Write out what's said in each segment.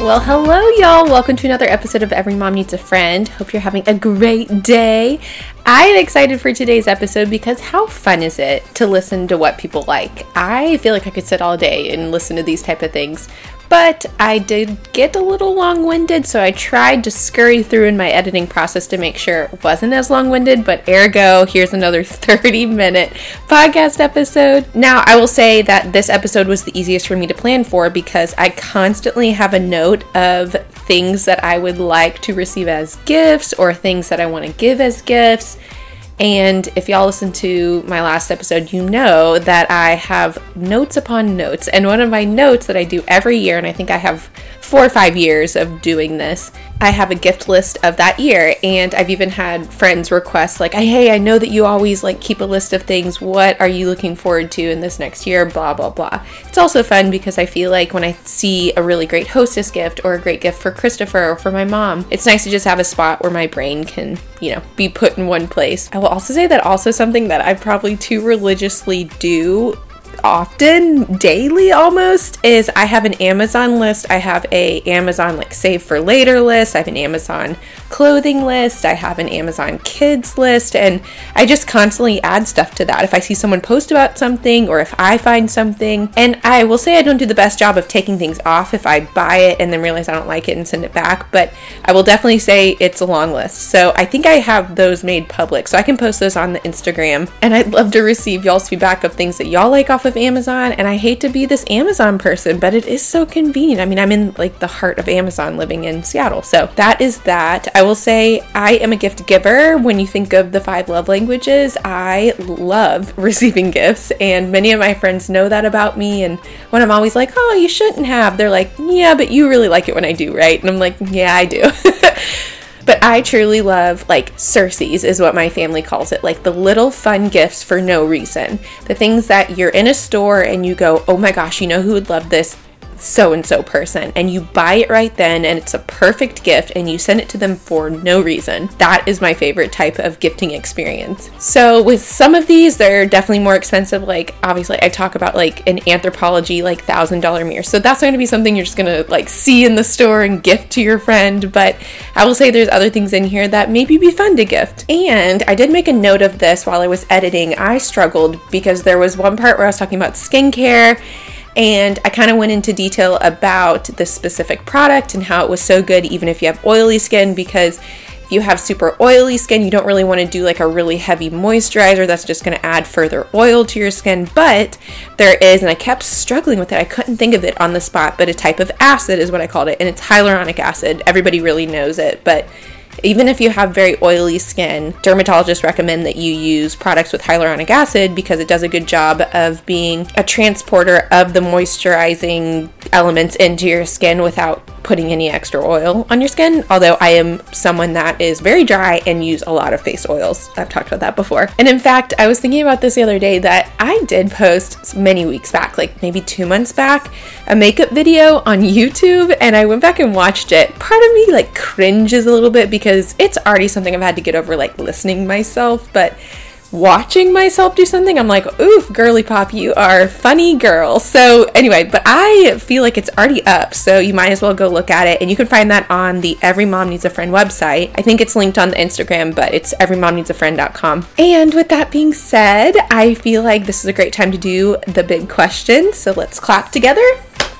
Well, hello, y'all. Welcome to another episode of Every Mom Needs a Friend. Hope you're having a great day. I am excited for today's episode because how fun is it to listen to what people like? I feel like I could sit all day and listen to these type of things but I did get a little long winded, so I tried to scurry through in my editing process to make sure it wasn't as long winded. But ergo, here's another 30 minute podcast episode. Now, I will say that this episode was the easiest for me to plan for because I constantly have a note of things that I would like to receive as gifts or things that I want to give as gifts. And if y'all listen to my last episode, you know that I have notes upon notes. And one of my notes that I do every year, and I think I have four or five years of doing this, I have a gift list of that year. And I've even had friends request, like, hey, I know that you always like keep a list of things. What are you looking forward to in this next year? Blah, blah, blah. It's also fun because I feel like when I see a really great hostess gift or a great gift for Christopher or for my mom, it's nice to just have a spot where my brain can, you know, be put in one place. I will also say that also something that I probably too religiously do often daily almost is I have an Amazon list. I have a Amazon like save for later list. I have an Amazon clothing list. I have an Amazon kids list and I just constantly add stuff to that. If I see someone post about something or if I find something and I will say I don't do the best job of taking things off if I buy it and then realize I don't like it and send it back, but I will definitely say it's a long list. So I think I have those made public. So I can post those on the Instagram and I'd love to receive y'all's feedback of things that y'all like off of Amazon. And I hate to be this Amazon person, but it is so convenient. I mean, I'm in like the heart of Amazon living in Seattle. So that is that. I will say I am a gift giver. When you think of the five love languages, I love receiving gifts. And many of my friends know that about me. And when I'm always like, oh, you shouldn't have, they're like, yeah, but you really like it when I do, right? And I'm like, yeah, I do. But I truly love like Cersei's is what my family calls it, like the little fun gifts for no reason. The things that you're in a store and you go, "Oh my gosh, you know who would love this? So and so person and you buy it right then and it's a perfect gift and you send it to them for no reason. That is my favorite type of gifting experience. So with some of these they're definitely more expensive like obviously I talk about like an Anthropologie like $1000 mirror. So that's going to be something you're just going to like see in the store and gift to your friend, but I will say there's other things in here that maybe be fun to gift. And I did make a note of this while I was editing. I struggled because there was one part where I was talking about skincare and I kind of went into detail about the specific product and how it was so good, even if you have oily skin, because if you have super oily skin, you don't really want to do like a really heavy moisturizer that's just going to add further oil to your skin. But there is, and I kept struggling with it, I couldn't think of it on the spot, but a type of acid is what I called it, and it's hyaluronic acid. Everybody really knows it, but even if you have very oily skin, dermatologists recommend that you use products with hyaluronic acid because it does a good job of being a transporter of the moisturizing elements into your skin without putting any extra oil on your skin. Although I am someone that is very dry and use a lot of face oils. I've talked about that before. And in fact, I was thinking about this the other day that I did post many weeks back, like maybe two months back, a makeup video on YouTube and I went back and watched it. Part of me like cringes a little bit because it's already something I've had to get over like listening myself, but watching myself do something, I'm like, oof, girly pop, you are funny girl. So, anyway, but I feel like it's already up, so you might as well go look at it. And you can find that on the Every Mom Needs a Friend website. I think it's linked on the Instagram, but it's everymomneedsafriend.com. And with that being said, I feel like this is a great time to do the big question. So, let's clap together.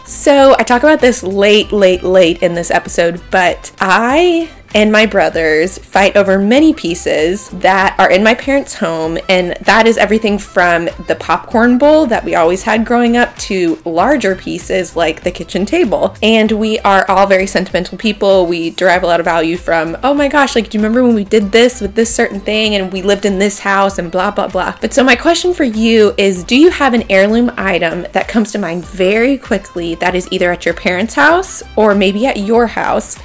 So, I talk about this late, late, late in this episode, but I and my brothers fight over many pieces that are in my parents' home, and that is everything from the popcorn bowl that we always had growing up to larger pieces like the kitchen table. And we are all very sentimental people. We derive a lot of value from, oh my gosh, like, do you remember when we did this with this certain thing and we lived in this house and blah, blah, blah. But so, my question for you is do you have an heirloom item that comes to mind very quickly that is either at your parents' house or maybe at your house?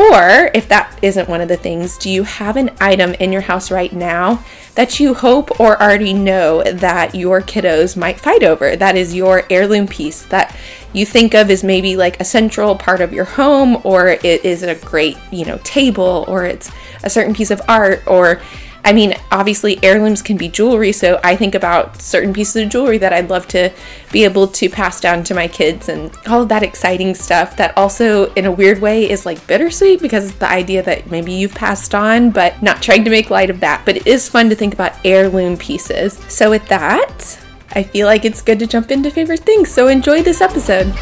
Or if that isn't one of the things, do you have an item in your house right now that you hope or already know that your kiddos might fight over? That is your heirloom piece that you think of as maybe like a central part of your home, or it is a great, you know, table, or it's a certain piece of art, or I mean, obviously, heirlooms can be jewelry, so I think about certain pieces of jewelry that I'd love to be able to pass down to my kids and all of that exciting stuff that also, in a weird way, is like bittersweet because the idea that maybe you've passed on, but not trying to make light of that. But it is fun to think about heirloom pieces. So, with that, I feel like it's good to jump into favorite things. So, enjoy this episode.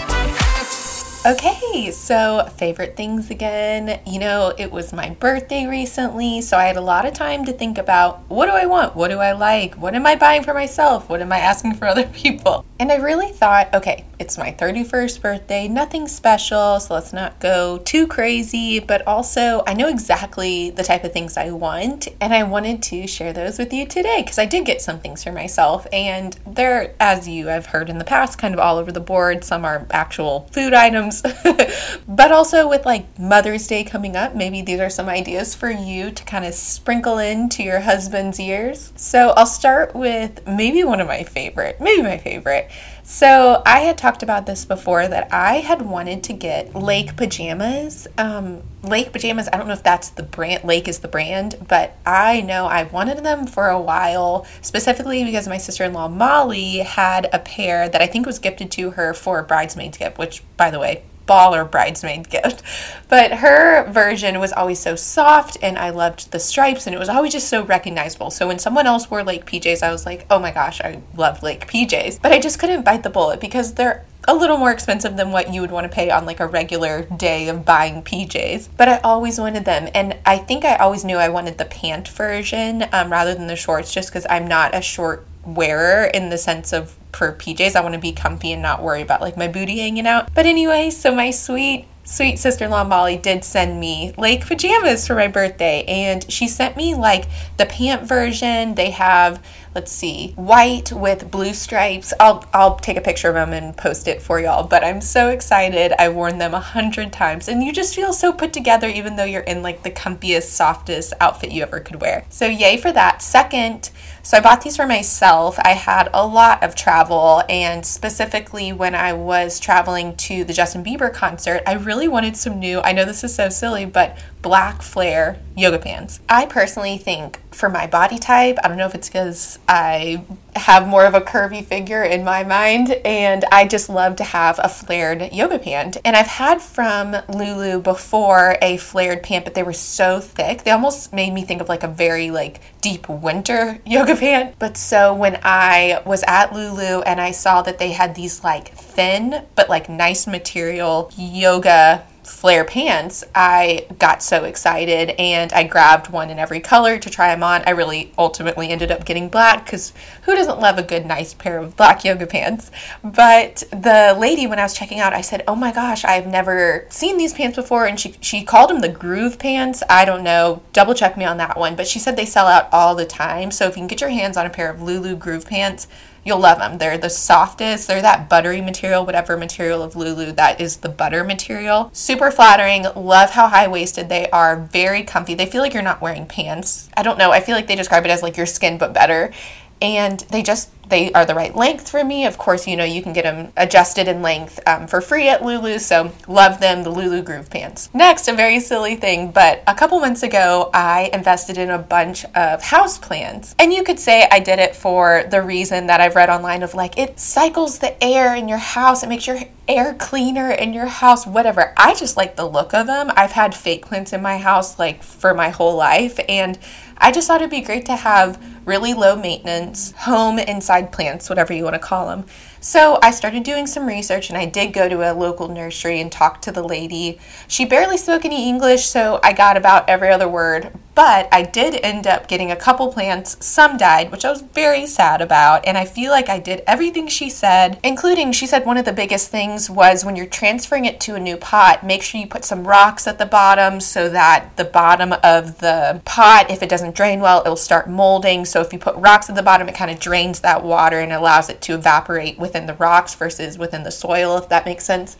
Okay, so favorite things again. You know, it was my birthday recently, so I had a lot of time to think about what do I want? What do I like? What am I buying for myself? What am I asking for other people? And I really thought, okay, it's my 31st birthday, nothing special, so let's not go too crazy, but also I know exactly the type of things I want, and I wanted to share those with you today because I did get some things for myself, and they're, as you have heard in the past, kind of all over the board. Some are actual food items but also with like Mother's Day coming up, maybe these are some ideas for you to kind of sprinkle into your husband's ears. So I'll start with maybe one of my favorite, maybe my favorite. So I had talked about this before that I had wanted to get Lake pajamas. Um, Lake pajamas, I don't know if that's the brand, Lake is the brand, but I know I wanted them for a while, specifically because my sister in law Molly had a pair that I think was gifted to her for a bridesmaid's gift, which, by the way, baller bridesmaid gift. But her version was always so soft and I loved the stripes and it was always just so recognizable. So when someone else wore Lake PJs, I was like, oh my gosh, I love Lake PJs. But I just couldn't bite the bullet because they're a little more expensive than what you would want to pay on like a regular day of buying PJs. But I always wanted them. And I think I always knew I wanted the pant version um, rather than the shorts just because I'm not a short wearer in the sense of for PJs. I want to be comfy and not worry about like my booty hanging out. But anyway, so my sweet sweet sister-in-law Molly did send me lake pajamas for my birthday and she sent me like the pant version. They have let's see, white with blue stripes. I'll I'll take a picture of them and post it for y'all. But I'm so excited. I've worn them a hundred times, and you just feel so put together, even though you're in like the comfiest, softest outfit you ever could wear. So yay for that. Second, so I bought these for myself. I had a lot of travel, and specifically when I was traveling to the Justin Bieber concert, I really wanted some new. I know this is so silly, but black flare yoga pants. I personally think for my body type, I don't know if it's because I have more of a curvy figure in my mind, and I just love to have a flared yoga pant. And I've had from Lulu before a flared pant, but they were so thick, they almost made me think of like a very like deep winter yoga pant. But so when I was at Lulu and I saw that they had these like thin but like nice material yoga flare pants, I got so excited and I grabbed one in every color to try them on. I really ultimately ended up getting black because who doesn't love a good, nice pair of black yoga pants? But the lady, when I was checking out, I said, Oh my gosh, I've never seen these pants before. And she, she called them the groove pants. I don't know, double check me on that one. But she said they sell out all the time. So if you can get your hands on a pair of Lulu groove pants, You'll love them. They're the softest. They're that buttery material, whatever material of Lulu that is the butter material. Super flattering. Love how high waisted they are. Very comfy. They feel like you're not wearing pants. I don't know. I feel like they describe it as like your skin, but better. And they just they are the right length for me. Of course, you know, you can get them adjusted in length um, for free at Lulu, so love them, the Lulu Groove pants. Next, a very silly thing, but a couple months ago, I invested in a bunch of house plants. And you could say I did it for the reason that I've read online of like, it cycles the air in your house, it makes your air cleaner in your house, whatever. I just like the look of them. I've had fake plants in my house like for my whole life, and I just thought it'd be great to have really low maintenance home inside plants, whatever you want to call them. So I started doing some research and I did go to a local nursery and talk to the lady. She barely spoke any English, so I got about every other word, but I did end up getting a couple plants. Some died, which I was very sad about, and I feel like I did everything she said, including she said one of the biggest things was when you're transferring it to a new pot, make sure you put some rocks at the bottom so that the bottom of the pot, if it doesn't drain well, it'll start molding. So if you put rocks at the bottom, it kind of drains that water and allows it to evaporate within the rocks versus within the soil, if that makes sense.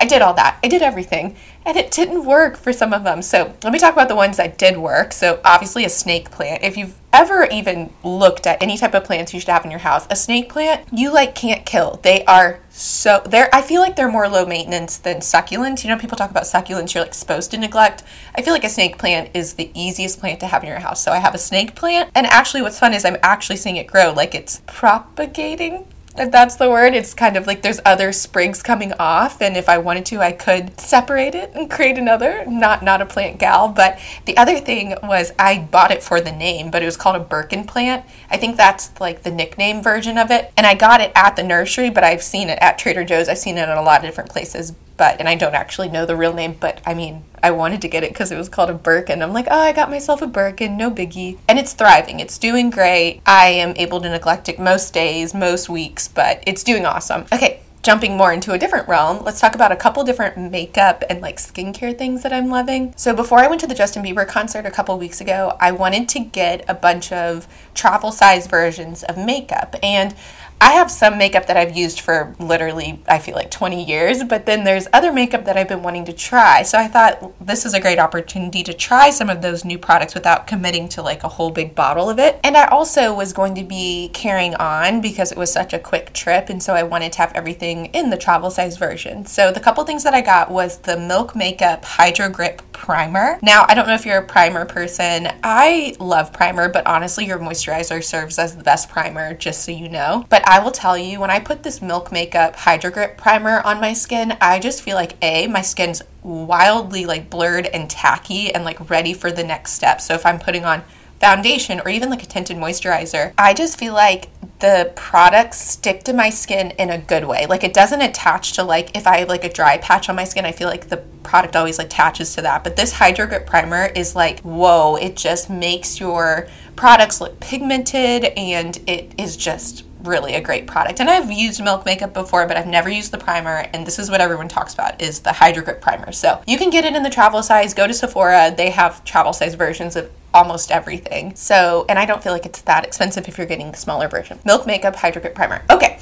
I did all that. I did everything. And it didn't work for some of them. So let me talk about the ones that did work. So obviously a snake plant. If you've ever even looked at any type of plants you should have in your house, a snake plant, you like can't kill. They are so they're I feel like they're more low maintenance than succulents. You know, people talk about succulents you're like supposed to neglect. I feel like a snake plant is the easiest plant to have in your house. So I have a snake plant and actually what's fun is I'm actually seeing it grow like it's propagating if that's the word. It's kind of like there's other sprigs coming off, and if I wanted to, I could separate it and create another. Not not a plant gal, but the other thing was I bought it for the name, but it was called a Birkin plant. I think that's like the nickname version of it, and I got it at the nursery, but I've seen it at Trader Joe's. I've seen it in a lot of different places but and I don't actually know the real name, but I mean, I wanted to get it because it was called a Birkin. I'm like, oh, I got myself a Birkin, no biggie. And it's thriving. It's doing great. I am able to neglect it most days, most weeks, but it's doing awesome. Okay, jumping more into a different realm, let's talk about a couple different makeup and like skincare things that I'm loving. So before I went to the Justin Bieber concert a couple weeks ago, I wanted to get a bunch of travel size versions of makeup. And I have some makeup that I've used for literally, I feel like 20 years, but then there's other makeup that I've been wanting to try. So I thought this is a great opportunity to try some of those new products without committing to like a whole big bottle of it. And I also was going to be carrying on because it was such a quick trip, and so I wanted to have everything in the travel size version. So the couple things that I got was the Milk Makeup Hydro Grip Primer. Now, I don't know if you're a primer person. I love primer, but honestly, your moisturizer serves as the best primer, just so you know. But I will tell you, when I put this Milk Makeup Hydro Grip Primer on my skin, I just feel like A, my skin's wildly like blurred and tacky and like ready for the next step. So if I'm putting on foundation or even like a tinted moisturizer, I just feel like the products stick to my skin in a good way. Like it doesn't attach to like if I have like a dry patch on my skin, I feel like the product always attaches to that. But this Hydro Grip Primer is like, whoa, it just makes your products look pigmented and it is just really a great product. And I've used Milk Makeup before, but I've never used the primer. And this is what everyone talks about is the Hydro Grip Primer. So you can get it in the travel size. Go to Sephora. They have travel size versions of almost everything. So, and I don't feel like it's that expensive if you're getting the smaller version. Milk Makeup Hydro Grip Primer. Okay.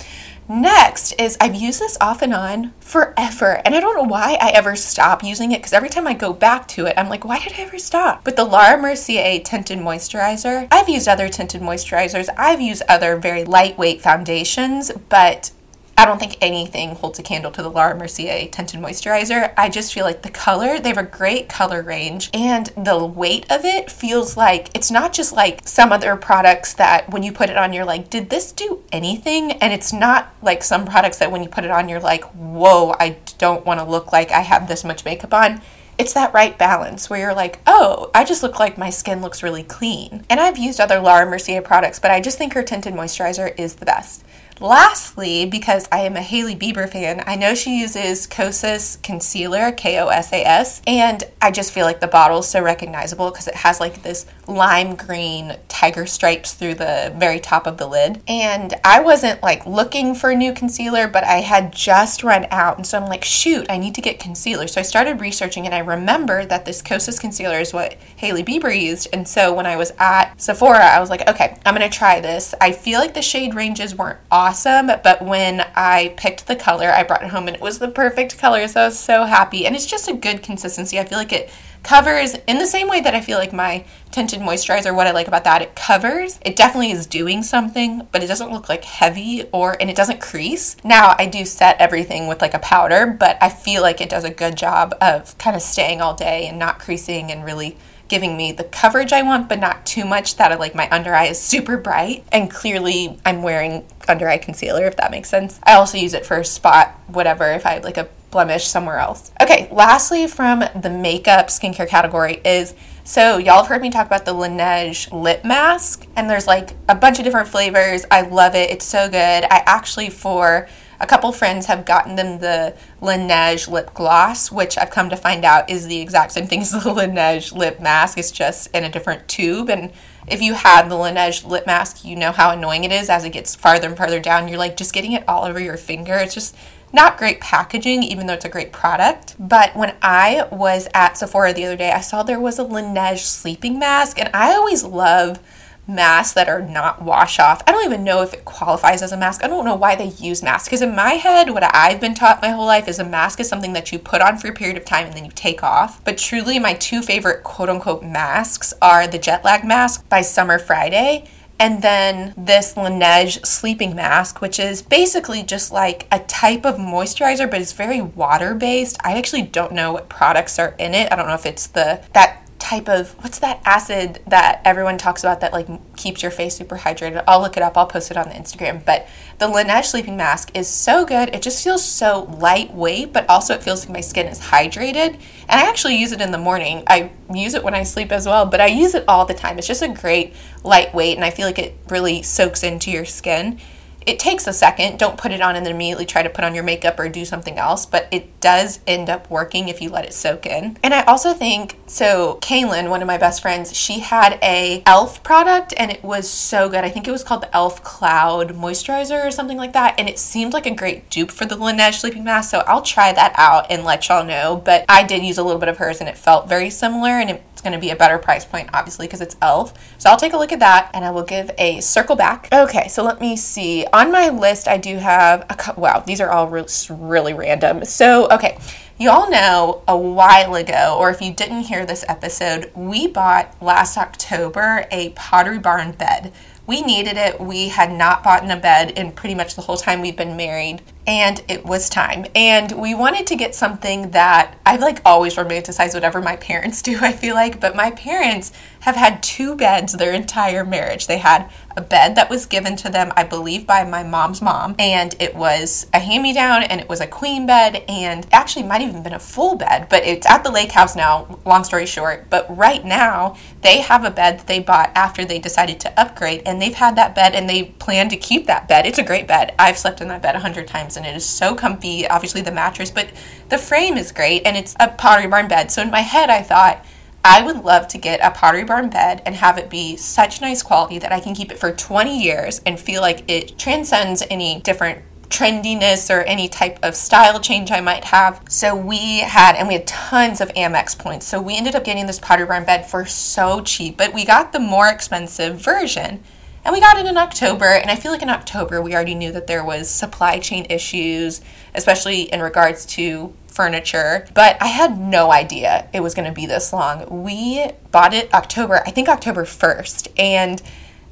Next is I've used this off and on forever, and I don't know why I ever stop using it because every time I go back to it, I'm like, why did I ever stop? But the Laura Mercier tinted moisturizer, I've used other tinted moisturizers, I've used other very lightweight foundations, but I don't think anything holds a candle to the Laura Mercier Tinted Moisturizer. I just feel like the color, they have a great color range, and the weight of it feels like it's not just like some other products that when you put it on, you're like, did this do anything? And it's not like some products that when you put it on, you're like, whoa, I don't want to look like I have this much makeup on it's that right balance where you're like, oh, I just look like my skin looks really clean. And I've used other Laura Mercier products, but I just think her tinted moisturizer is the best. Lastly, because I am a Hailey Bieber fan, I know she uses Kosas concealer, K O S A S, and I just feel like the bottle is so recognizable because it has like this lime green tiger stripes through the very top of the lid. And I wasn't like looking for a new concealer, but I had just run out, and so I'm like, shoot, I need to get concealer. So I started researching, and I remember that this Kosas concealer is what Hailey Bieber used. And so when I was at Sephora, I was like, okay, I'm gonna try this. I feel like the shade ranges weren't awesome awesome. But when I picked the color, I brought it home and it was the perfect color. So I was so happy. And it's just a good consistency. I feel like it covers in the same way that I feel like my tinted moisturizer, what I like about that, it covers. It definitely is doing something, but it doesn't look like heavy or, and it doesn't crease. Now, I do set everything with like a powder, but I feel like it does a good job of kind of staying all day and not creasing and really giving me the coverage I want, but not too much that like my under eye is super bright. And clearly, I'm wearing under eye concealer, if that makes sense. I also use it for spot whatever if I have like a blemish somewhere else. Okay, lastly, from the makeup skincare category is so y'all have heard me talk about the Laneige lip mask, and there's like a bunch of different flavors. I love it. It's so good. I actually for a couple friends have gotten them the Laneige lip gloss, which I've come to find out is the exact same thing as the Laneige lip mask. It's just in a different tube. And if you had the Laneige lip mask, you know how annoying it is as it gets farther and farther down. You're like just getting it all over your finger. It's just not great packaging, even though it's a great product. But when I was at Sephora the other day, I saw there was a Laneige sleeping mask, and I always love masks that are not wash off. I don't even know if it qualifies as a mask. I don't know why they use masks. Because in my head, what I've been taught my whole life is a mask is something that you put on for a period of time and then you take off. But truly, my two favorite quote unquote masks are the jet lag mask by Summer Friday. And then this Laneige sleeping mask, which is basically just like a type of moisturizer, but it's very water based. I actually don't know what products are in it. I don't know if it's the that type of what's that acid that everyone talks about that like keeps your face super hydrated. I'll look it up. I'll post it on the Instagram. But the Laneige sleeping mask is so good. It just feels so lightweight, but also it feels like my skin is hydrated. And I actually use it in the morning. I use it when I sleep as well, but I use it all the time. It's just a great lightweight and I feel like it really soaks into your skin it takes a second. Don't put it on and then immediately try to put on your makeup or do something else, but it does end up working if you let it soak in. And I also think so Kaylin, one of my best friends, she had a e.l.f. product and it was so good. I think it was called the e.l.f. Cloud Moisturizer or something like that, and it seemed like a great dupe for the Laneige sleeping mask, so I'll try that out and let y'all know. But I did use a little bit of hers and it felt very similar and it going to be a better price point, obviously, because it's e.l.f. So I'll take a look at that and I will give a circle back. Okay, so let me see. On my list, I do have a couple. Wow, these are all really, really random. So, okay. You all know a while ago, or if you didn't hear this episode, we bought last October a Pottery Barn bed. We needed it. We had not bought in a bed in pretty much the whole time we've been married and it was time. And we wanted to get something that I've like always romanticized whatever my parents do, I feel like, but my parents have had two beds their entire marriage. They had a bed that was given to them, I believe, by my mom's mom, and it was a hand me down and it was a queen bed, and actually might even been a full bed, but it's at the lake house now, long story short. But right now, they have a bed that they bought after they decided to upgrade, and they've had that bed and they plan to keep that bed. It's a great bed. I've slept in that bed a hundred times and it is so comfy. Obviously, the mattress, but the frame is great and it's a Pottery Barn bed. So in my head, I thought, I would love to get a Pottery Barn bed and have it be such nice quality that I can keep it for 20 years and feel like it transcends any different trendiness or any type of style change I might have. So we had, and we had tons of Amex points. So we ended up getting this Pottery Barn bed for so cheap, but we got the more expensive version. And we got it in October, and I feel like in October we already knew that there was supply chain issues, especially in regards to furniture, but I had no idea it was going to be this long. We bought it October, I think October 1st, and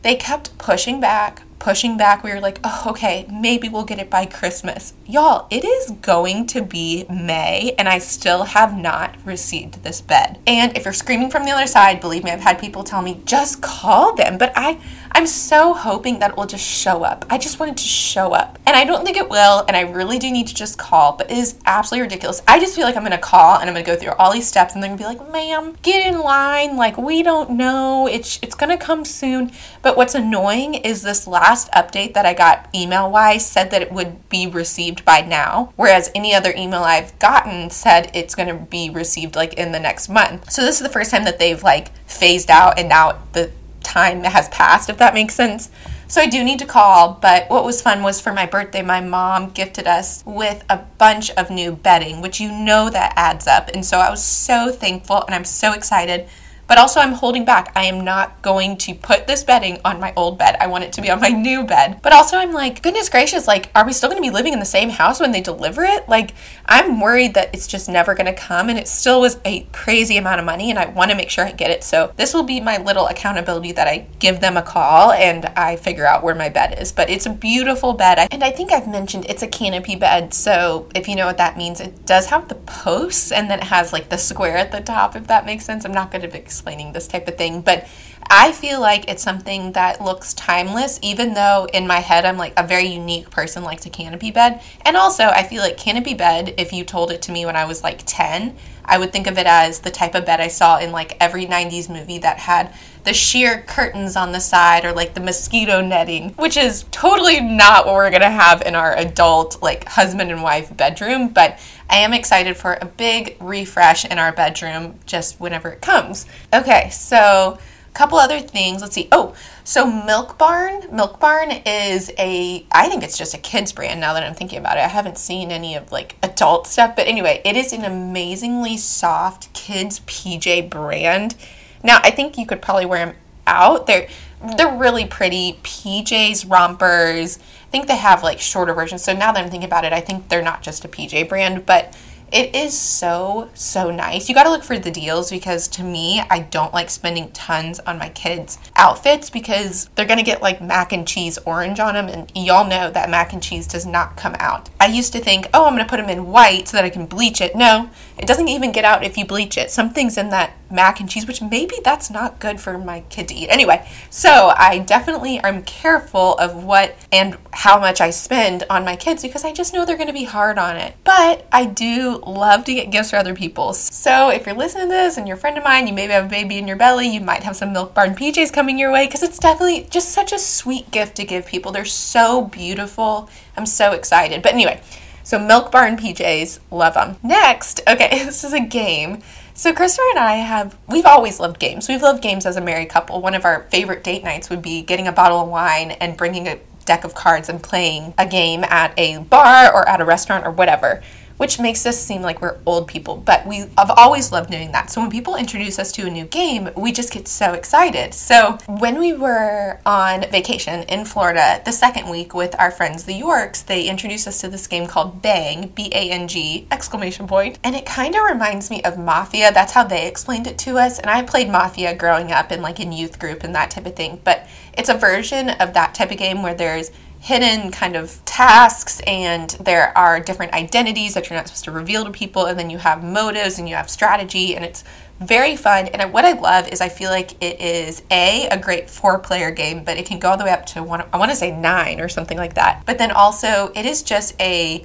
they kept pushing back, pushing back. We were like, oh, okay, maybe we'll get it by Christmas. Y'all, it is going to be May, and I still have not received this bed. And if you're screaming from the other side, believe me, I've had people tell me, just call them. But I, I'm so hoping that it will just show up. I just want it to show up. And I don't think it will, and I really do need to just call, but it is absolutely ridiculous. I just feel like I'm gonna call and I'm gonna go through all these steps and they're gonna be like, ma'am, get in line. Like, we don't know. It's it's gonna come soon. But what's annoying is this last update that I got email wise said that it would be received by now, whereas any other email I've gotten said it's to be received like in the next month. So this is the first time that they've like phased out and now the time has passed, if that makes sense. So I do need to call, but what was fun was for my birthday, my mom gifted us with a bunch of new bedding, which you know that adds up. And so I was so thankful and I'm so excited but also, I'm holding back. I am not going to put this bedding on my old bed. I want it to be on my new bed. But also, I'm like, goodness gracious, like, are we still going to be living in the same house when they deliver it? Like, I'm worried that it's just never going to come. And it still was a crazy amount of money. And I want to make sure I get it. So, this will be my little accountability that I give them a call and I figure out where my bed is. But it's a beautiful bed. And I think I've mentioned it's a canopy bed. So, if you know what that means, it does have the posts and then it has like the square at the top, if that makes sense. I'm not to be explaining this type of thing, but I feel like it's something that looks timeless, even though in my head I'm like a very unique person likes a canopy bed. And also, I feel like canopy bed, if you told it to me when I was like 10, I would think of it as the type of bed I saw in like every 90s movie that had the sheer curtains on the side or like the mosquito netting, which is totally not what we're gonna have in our adult, like husband and wife bedroom. But I am excited for a big refresh in our bedroom just whenever it comes. Okay, so couple other things. Let's see. Oh, so Milk Barn. Milk Barn is a, I think it's just a kids brand now that I'm thinking about it. I haven't seen any of like adult stuff, but anyway, it is an amazingly soft kids PJ brand. Now, I think you could probably wear them out. They're they're really pretty. PJs, rompers. I think they have like shorter versions. So now that I'm thinking about it, I think they're not just a PJ brand, but it is so, so nice. You got to look for the deals because to me, I don't like spending tons on my kids' outfits because they're going to get like mac and cheese orange on them. And y'all know that mac and cheese does not come out. I used to think, oh, I'm going to put them in white so that I can bleach it. No, it doesn't even get out if you bleach it. Something's in that mac and cheese, which maybe that's not good for my kid to eat. Anyway, so I definitely am careful of what and how much I spend on my kids because I just know they're going to be hard on it. But I do love to get gifts for other people. So if you're listening to this and you're a friend of mine, you maybe have a baby in your belly, you might have some Milk Barn PJs coming your way because it's definitely just such a sweet gift to give people. They're so beautiful. I'm so excited. But anyway, so Milk Barn PJs, love them. Next, okay, this is a game. So Christopher and I have we've always loved games. We've loved games as a married couple. One of our favorite date nights would be getting a bottle of wine and bringing a deck of cards and playing a game at a bar or at a restaurant or whatever which makes us seem like we're old people. But we have always loved doing that. So when people introduce us to a new game, we just get so excited. So when we were on vacation in Florida the second week with our friends the Yorks, they introduced us to this game called Bang, B A N G exclamation point. And it kind of reminds me of Mafia. That's how they explained it to us. And I played Mafia growing up in like in youth group and that type of thing. But it's a version of that type of game where there's hidden kind of tasks and there are different identities that you're not supposed to reveal to people and then you have motives and you have strategy and it's very fun. And what i love is i feel like it is a a great four player game but it can go all the way up to one i want to say nine or something like that. But then also it is just a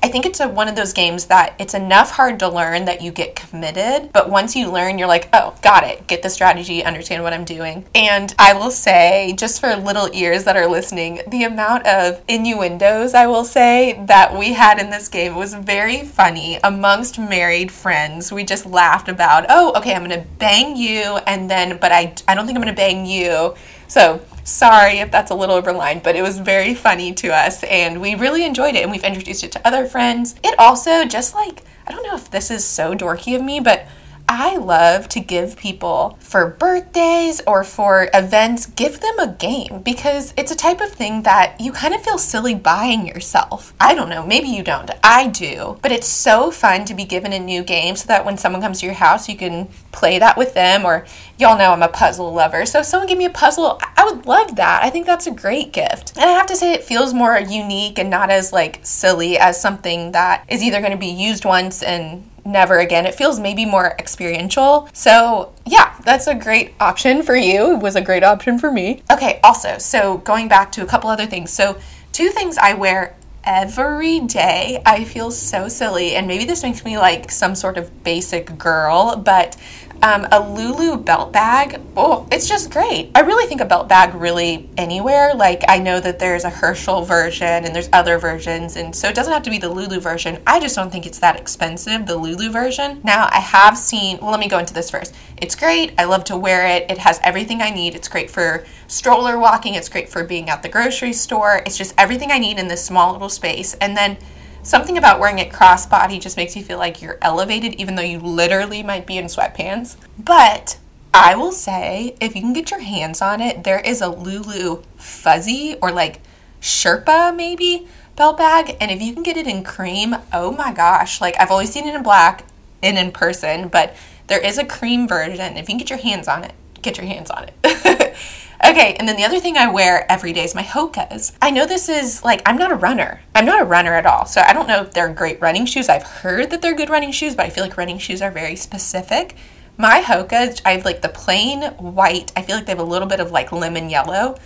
I think it's a, one of those games that it's enough hard to learn that you get committed, but once you learn, you're like, oh, got it, get the strategy, understand what I'm doing. And I will say, just for little ears that are listening, the amount of innuendos I will say that we had in this game was very funny amongst married friends. We just laughed about, oh, okay, I'm gonna bang you, and then, but I, I don't think I'm gonna bang you. So Sorry if that's a little overline, but it was very funny to us and we really enjoyed it and we've introduced it to other friends. It also just like I don't know if this is so dorky of me, but I love to give people for birthdays or for events, give them a game because it's a type of thing that you kind of feel silly buying yourself. I don't know, maybe you don't. I do. But it's so fun to be given a new game so that when someone comes to your house, you can play that with them. Or y'all know I'm a puzzle lover. So if someone gave me a puzzle, I would love that. I think that's a great gift. And I have to say, it feels more unique and not as like silly as something that is either going to be used once and never again. It feels maybe more experiential. So, yeah, that's a great option for you. It was a great option for me. Okay, also, so going back to a couple other things. So, two things I wear every day. I feel so silly, and maybe this makes me like some sort of basic girl, but um, a Lulu belt bag, oh, it's just great. I really think a belt bag really anywhere. Like, I know that there's a Herschel version and there's other versions, and so it doesn't have to be the Lulu version. I just don't think it's that expensive, the Lulu version. Now, I have seen, well, let me go into this first. It's great. I love to wear it. It has everything I need. It's great for stroller walking, it's great for being at the grocery store. It's just everything I need in this small little space. And then something about wearing it crossbody just makes you feel like you're elevated, even though you literally might be in sweatpants. But I will say, if you can get your hands on it, there is a Lulu fuzzy or like Sherpa maybe belt bag. And if you can get it in cream, oh my gosh, like I've always seen it in black and in person, but there is a cream version. If you can get your hands on it, get your hands on it. Okay, and then the other thing I wear every day is my Hokas. I know this is like, I'm not a runner. I'm not a runner at all. So I don't know if they're great running shoes. I've heard that they're good running shoes, but I feel like running shoes are very specific. My Hokas, I have like the plain white. I feel like they have a little bit of like lemon yellow,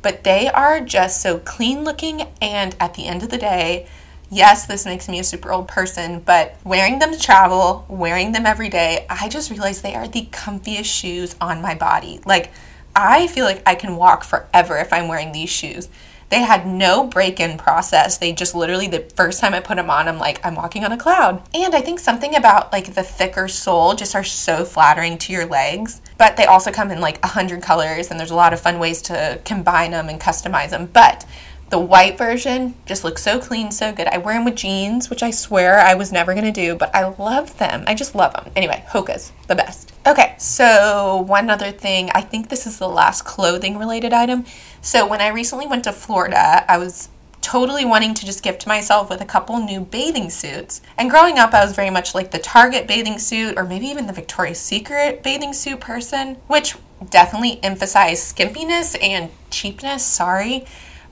but they are just so clean looking. And at the end of the day, yes, this makes me a super old person, but wearing them to travel, wearing them every day, I just realized they are the comfiest shoes on my body. Like, I feel like I can walk forever if I'm wearing these shoes. They had no break in process. They just literally, the first time I put them on, I'm like, I'm walking on a cloud. And I think something about like the thicker sole just are so flattering to your legs. But they also come in like a hundred colors, and there's a lot of fun ways to combine them and customize them. But the white version just looks so clean, so good. I wear them with jeans, which I swear I was never to do, but I love them. I just love them. Anyway, Hoka's, the best. Okay, so one other thing, I think this is the last clothing related item. So when I recently went to Florida, I was totally wanting to just gift myself with a couple new bathing suits. And growing up, I was very much like the Target bathing suit or maybe even the Victoria's Secret bathing suit person, which definitely emphasized skimpiness and cheapness, sorry.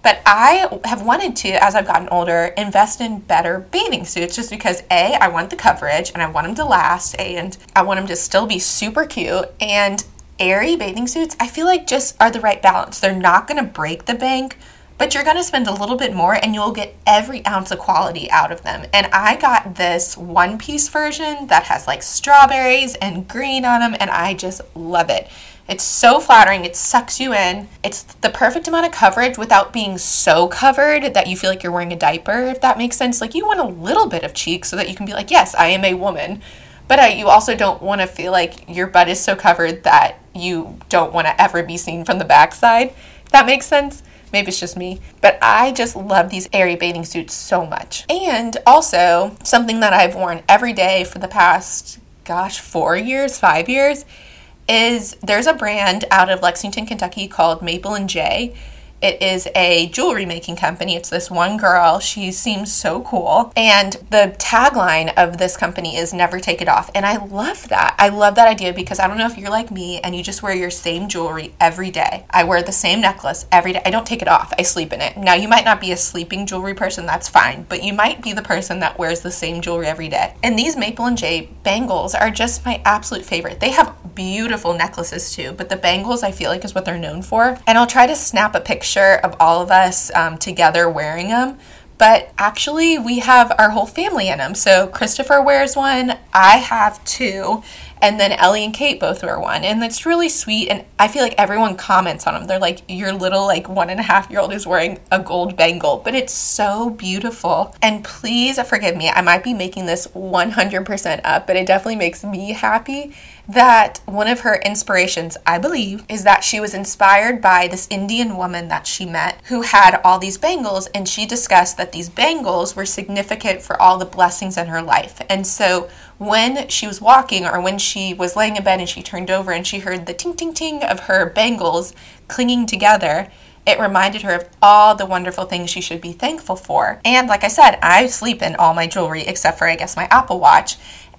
But I have wanted to, as I've gotten older, invest in better bathing suits just because A, I want the coverage and I want them to last and I want them to still be super cute. And Aerie bathing suits, I feel like just are the right balance. They're not going to break the bank, but you're going to spend a little bit more and you'll get every ounce of quality out of them. And I got this one piece version that has like strawberries and green on them, and I just love it. It's so flattering. It sucks you in. It's the perfect amount of coverage without being so covered that you feel like you're wearing a diaper, if that makes sense. Like, you want a little bit of cheek so that you can be like, yes, I am a woman. But uh, you also don't want to feel like your butt is so covered that you don't want to ever be seen from the backside. If that makes sense. Maybe it's just me, but I just love these Aerie bathing suits so much. And also, something that I've worn every day for the past, gosh, four years, five years is there's a brand out of Lexington, Kentucky called Maple and J. It is a jewelry making company. It's this one girl. She seems so cool. And the tagline of this company is never take it off. And I love that. I love that idea because I don't know if you're like me and you just wear your same jewelry every day. I wear the same necklace every day. I don't take it off. I sleep in it. Now, you might not be a sleeping jewelry person, that's fine, but you might be the person that wears the same jewelry every day. And these Maple and J bangles are just my absolute favorite. They have beautiful necklaces too, but the bangles I feel like is what they're known for. And I'll try to snap a picture of all of us um, together wearing them. But actually, we have our whole family in them. So Christopher wears one, I have two, and then Ellie and Kate both wear one. And it's really sweet. And I feel like everyone comments on them. They're like, your little, like, one and a half year old is wearing a gold bangle, but it's so beautiful. And please forgive me, I might be making this 100% up, but it definitely makes me happy that one of her inspirations, I believe, is that she was inspired by this Indian woman that she met who had all these bangles, and she discussed that these bangles were significant for all the blessings in her life. And so when she was walking or when she was laying in bed and she turned over and she heard the ting ting ting of her bangles clinging together, it reminded her of all the wonderful things she should be thankful for. And like I said, I sleep in all my jewelry except for, I guess, my Apple Watch.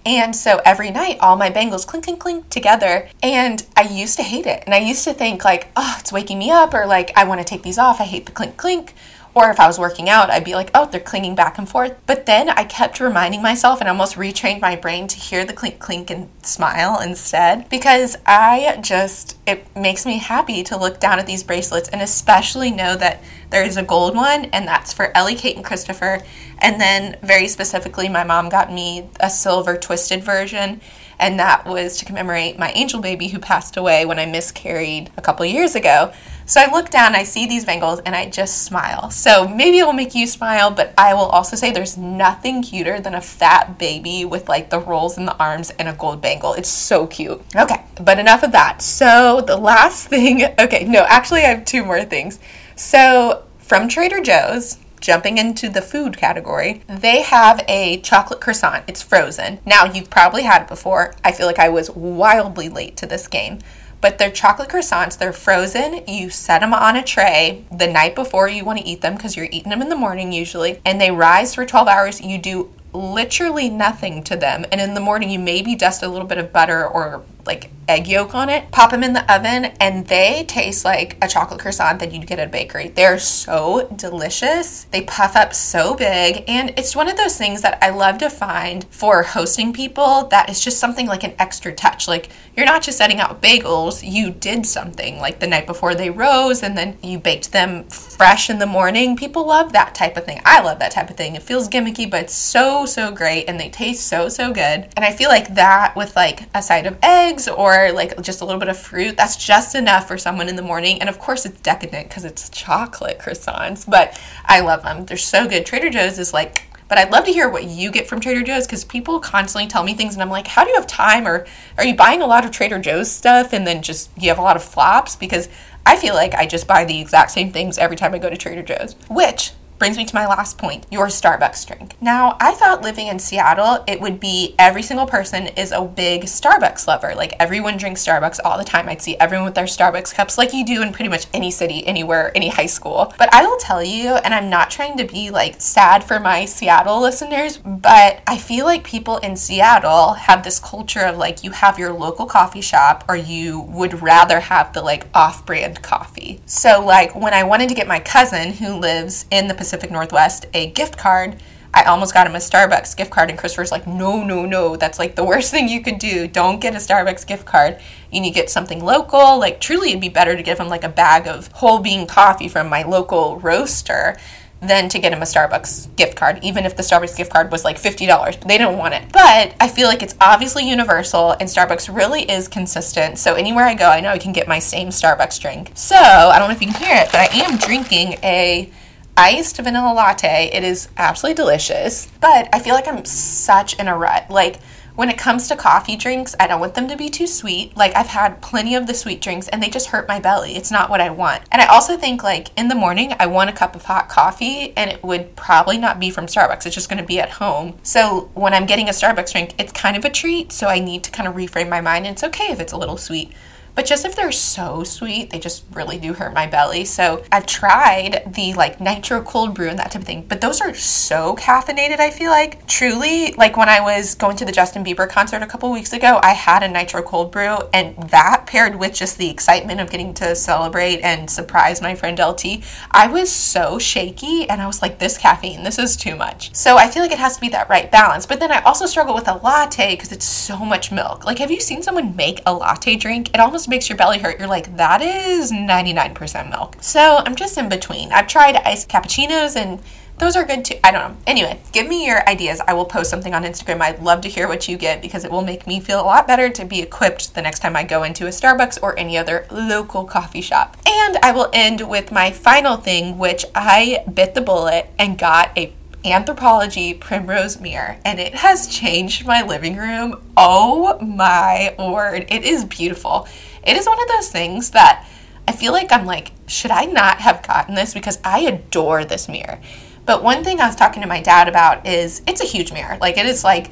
And so every night, all my bangles clink, clink, clink together. And I used to hate it. And I used to think, like, oh, it's waking me up, or like, I want to take these off. I hate the clink, clink. Or if I was working out, I'd be like, oh, they're clinging back and forth. But then I kept reminding myself and almost retrained my brain to hear the clink clink and smile instead because I just, it makes me happy to look down at these bracelets and especially know that there is a gold one and that's for Ellie, Kate, and Christopher. And then, very specifically, my mom got me a silver twisted version and that was to commemorate my angel baby who passed away when I miscarried a couple years ago. So I look down, I see these bangles, and I just smile. So maybe it will make you smile, but I will also say there's nothing cuter than a fat baby with like the rolls in the arms and a gold bangle. It's so cute. Okay, but enough of that. So the last thing, okay, no, actually, I have two more things. So from Trader Joe's, jumping into the food category, they have a chocolate croissant. It's frozen. Now, you've probably had it before. I feel like I was wildly late to this game. But they're chocolate croissants. They're frozen. You set them on a tray the night before you want to eat them because you're eating them in the morning usually. And they rise for 12 hours. You do literally nothing to them. And in the morning, you maybe dust a little bit of butter or like egg yolk on it, pop them in the oven, and they taste like a chocolate croissant that you'd get at a bakery. They're so delicious. They puff up so big, and it's one of those things that I love to find for hosting people that is just something like an extra touch. Like you're not just setting out bagels, you did something like the night before they rose and then you baked them fresh in the morning. People love that type of thing. I love that type of thing. It feels gimmicky, but it's so, so great, and they taste so, so good. And I feel like that with like a side of eggs or or like just a little bit of fruit, that's just enough for someone in the morning. And of course, it's decadent because it's chocolate croissants, but I love them. They're so good. Trader Joe's is like, but I'd love to hear what you get from Trader Joe's because people constantly tell me things and I'm like, how do you have time? Or are you buying a lot of Trader Joe's stuff and then just you have a lot of flops? Because I feel like I just buy the exact same things every time I go to Trader Joe's. Which brings me to my last point your Starbucks drink. Now, I thought living in Seattle, it would be every single person is a big Starbucks lover. Like everyone drinks Starbucks all the time. I'd see everyone with their Starbucks cups, like you do in pretty much any city, anywhere, any high school. But I will tell you, and I'm not trying to be like sad for my Seattle listeners, but I feel like people in Seattle have this culture of like you have your local coffee shop or you would rather have the like off brand coffee. So, like when I wanted to get my cousin who lives in the Pacific Northwest a gift card, I almost got him a Starbucks gift card, and Christopher's like, no, no, no, that's like the worst thing you could do. Don't get a Starbucks gift card. You need to get something local. Like, truly, it'd be better to give him like a bag of whole bean coffee from my local roaster than to get him a Starbucks gift card, even if the Starbucks gift card was like $50. They don't want it. But I feel like it's obviously universal and Starbucks really is consistent. So anywhere I go, I know I can get my same Starbucks drink. So I don't know if you can hear it, but I am drinking a iced vanilla latte. It is absolutely delicious, but I feel like I'm such in a rut. Like, when it comes to coffee drinks, I don't want them to be too sweet. Like I've had plenty of the sweet drinks and they just hurt my belly. It's not what I want. And I also think like in the morning I want a cup of hot coffee and it would probably not be from Starbucks. It's just going to be at home. So when I'm getting a Starbucks drink, it's kind of a treat, so I need to kind of reframe my mind and it's okay if it's a little sweet. But just if they're so sweet, they just really do hurt my belly. So I've tried the like nitro cold brew and that type of thing, but those are so caffeinated, I feel like. Truly, like when I was going to the Justin Bieber concert a couple weeks ago, I had a nitro cold brew, and that paired with just the excitement of getting to celebrate and surprise my friend LT, I was so shaky and I was like, this caffeine, this is too much. So I feel like it has to be that right balance. But then I also struggle with a latte because it's so much milk. Like, have you seen someone make a latte drink? It almost makes your belly hurt, you're like, that is 99% milk. So I'm just in between. I've tried iced cappuccinos and those are good too. I don't know. Anyway, give me your ideas. I will post something on Instagram. I'd love to hear what you get because it will make me feel a lot better to be equipped the next time I go into a Starbucks or any other local coffee shop. And I will end with my final thing, which I bit the bullet and got a Anthropologie Primrose Mirror, and it has changed my living room. Oh my word, it is beautiful. It is one of those things that I feel like I'm like, should I not have gotten this? Because I adore this mirror. But one thing I was talking to my dad about is it's a huge mirror. Like, it is like,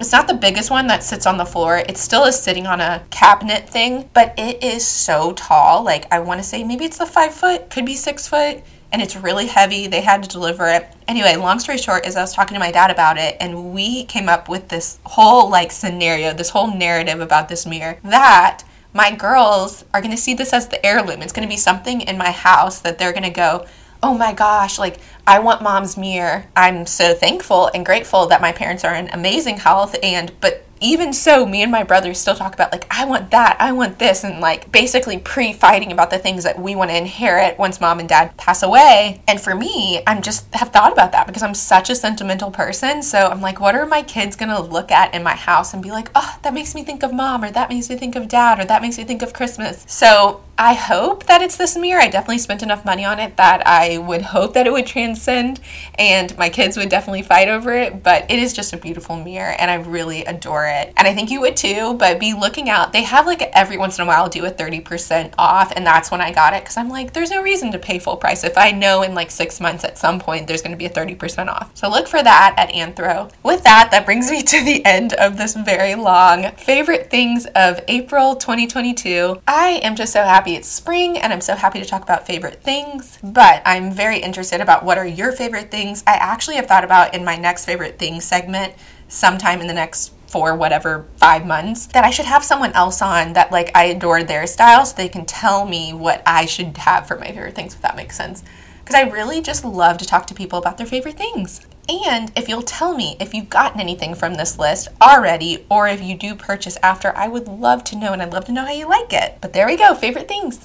it's not the biggest one that sits on the floor. It still is sitting on a cabinet thing, but it is so tall. Like, I want to say maybe it's the five foot, could be six foot and it's really heavy. They had to deliver it. Anyway, long story short is I was talking to my dad about it and we came up with this whole like scenario, this whole narrative about this mirror that my girls are going to see this as the heirloom. It's going to be something in my house that they're going to go, "Oh my gosh, like I want mom's mirror." I'm so thankful and grateful that my parents are in amazing health and but even so, me and my brother still talk about, like, I want that, I want this, and like basically pre fighting about the things that we want to inherit once mom and dad pass away. And for me, I'm just have thought about that because I'm such a sentimental person. So I'm like, what are my kids gonna look at in my house and be like, oh, that makes me think of mom, or that makes me think of dad, or that makes me think of Christmas? So I hope that it's this mirror. I definitely spent enough money on it that I would hope that it would transcend and my kids would definitely fight over it. But it is just a beautiful mirror and I really adore it. And I think you would too, but be looking out. They have like every once in a while do a 30% off, and that's when I got it because I'm like, there's no reason to pay full price if I know in like six months at some point there's going to be a 30% off. So look for that at Anthro. With that, that brings me to the end of this very long favorite things of April 2022. I am just so happy it's spring and I'm so happy to talk about favorite things, but I'm very interested about what are your favorite things. I actually have thought about in my next favorite things segment sometime in the next for whatever five months that I should have someone else on that like I adore their style so they can tell me what I should have for my favorite things if that makes sense because I really just love to talk to people about their favorite things. And if you'll tell me if you've gotten anything from this list already, or if you do purchase after, I would love to know and I'd love to know how you like it. But there we go, favorite things.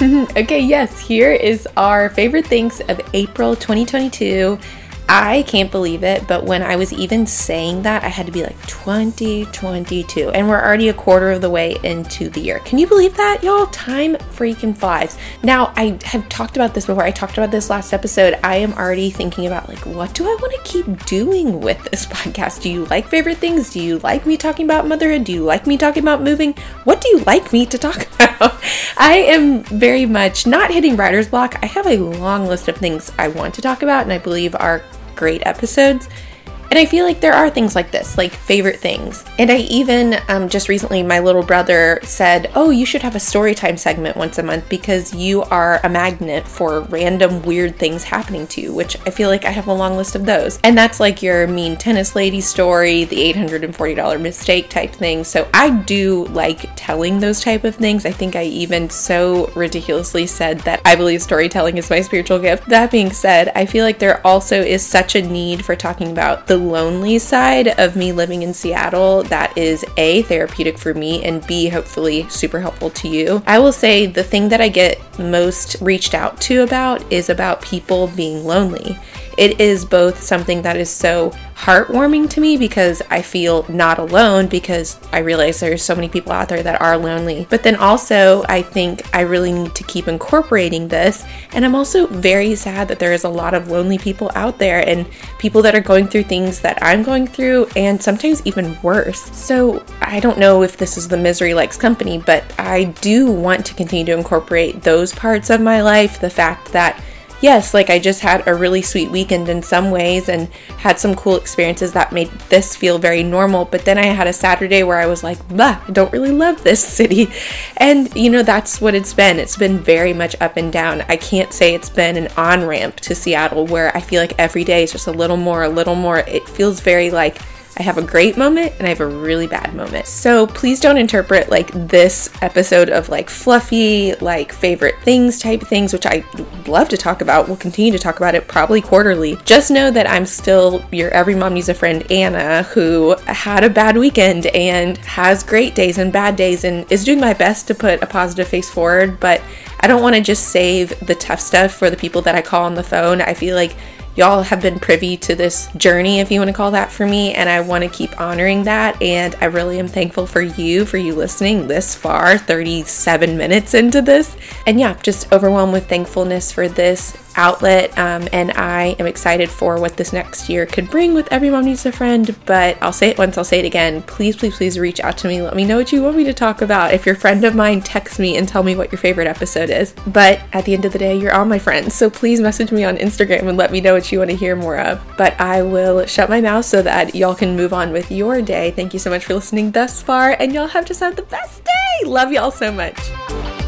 okay, yes, here is our favorite things of April 2022. I can't believe it, but when I was even saying that, I had to be like 2022, and we're already a quarter of the way into the year. Can you believe that, y'all? Time freaking flies. Now, I have talked about this before. I talked about this last episode. I am already thinking about like, what do I want to keep doing with this podcast? Do you like favorite things? Do you like me talking about motherhood? Do you like me talking about moving? What do you like me to talk about? I am very much not hitting writer's block. I have a long list of things I want to talk about, and I believe are great episodes. And I feel like there are things like this, like favorite things. And I even um, just recently, my little brother said, Oh, you should have a story time segment once a month because you are a magnet for random weird things happening to you, which I feel like I have a long list of those. And that's like your mean tennis lady story, the $840 mistake type thing. So I do like telling those type of things. I think I even so ridiculously said that I believe storytelling is my spiritual gift. That being said, I feel like there also is such a need for talking about the lonely side of me living in Seattle that is A, therapeutic for me, and B, hopefully super helpful to you. I will say the thing that I get most reached out to about is about people being lonely it is both something that is so heartwarming to me because I feel not alone because I realize there's so many people out there that are lonely. But then also, I think I really need to keep incorporating this. And I'm also very sad that there is a lot of lonely people out there and people that are going through things that I'm going through and sometimes even worse. So I don't know if this is the misery likes company, but I do want to continue to incorporate those parts of my life. The fact that yes, like I just had a really sweet weekend in some ways and had some cool experiences that made this feel very normal. But then I had a Saturday where I was like, bah, I don't really love this city. And, you know, that's what it's been. It's been very much up and down. I can't say it's been an on ramp to Seattle where I feel like every day is just a little more, a little more. It feels very like, I have a great moment and I have a really bad moment. So please don't interpret like this episode of like fluffy, like favorite things type things, which I love to talk about. We'll continue to talk about it probably quarterly. Just know that I'm still your every mom needs a friend, Anna, who had a bad weekend and has great days and bad days and is doing my best to put a positive face forward. But I don't want to just save the tough stuff for the people that I call on the phone. I feel like y'all have been privy to this journey, if you want to call that for me, and I want to keep honoring that. And I really am thankful for you, for you listening this far, 37 minutes into this. And yeah, just overwhelmed with thankfulness for this outlet. Um, and I am excited for what this next year could bring with Every Mom Needs a Friend. But I'll say it once, I'll say it again. Please, please, please reach out to me. Let me know what you want me to talk about. If you're a friend of mine, text me and tell me what your favorite episode is. But at the end of the day, you're all my friends. So please message me on Instagram and let me know what you want to hear more of. But I will shut my mouth so that y'all can move on with your day. Thank you so much for listening thus far, and y'all have just had the best day. Love y'all so much.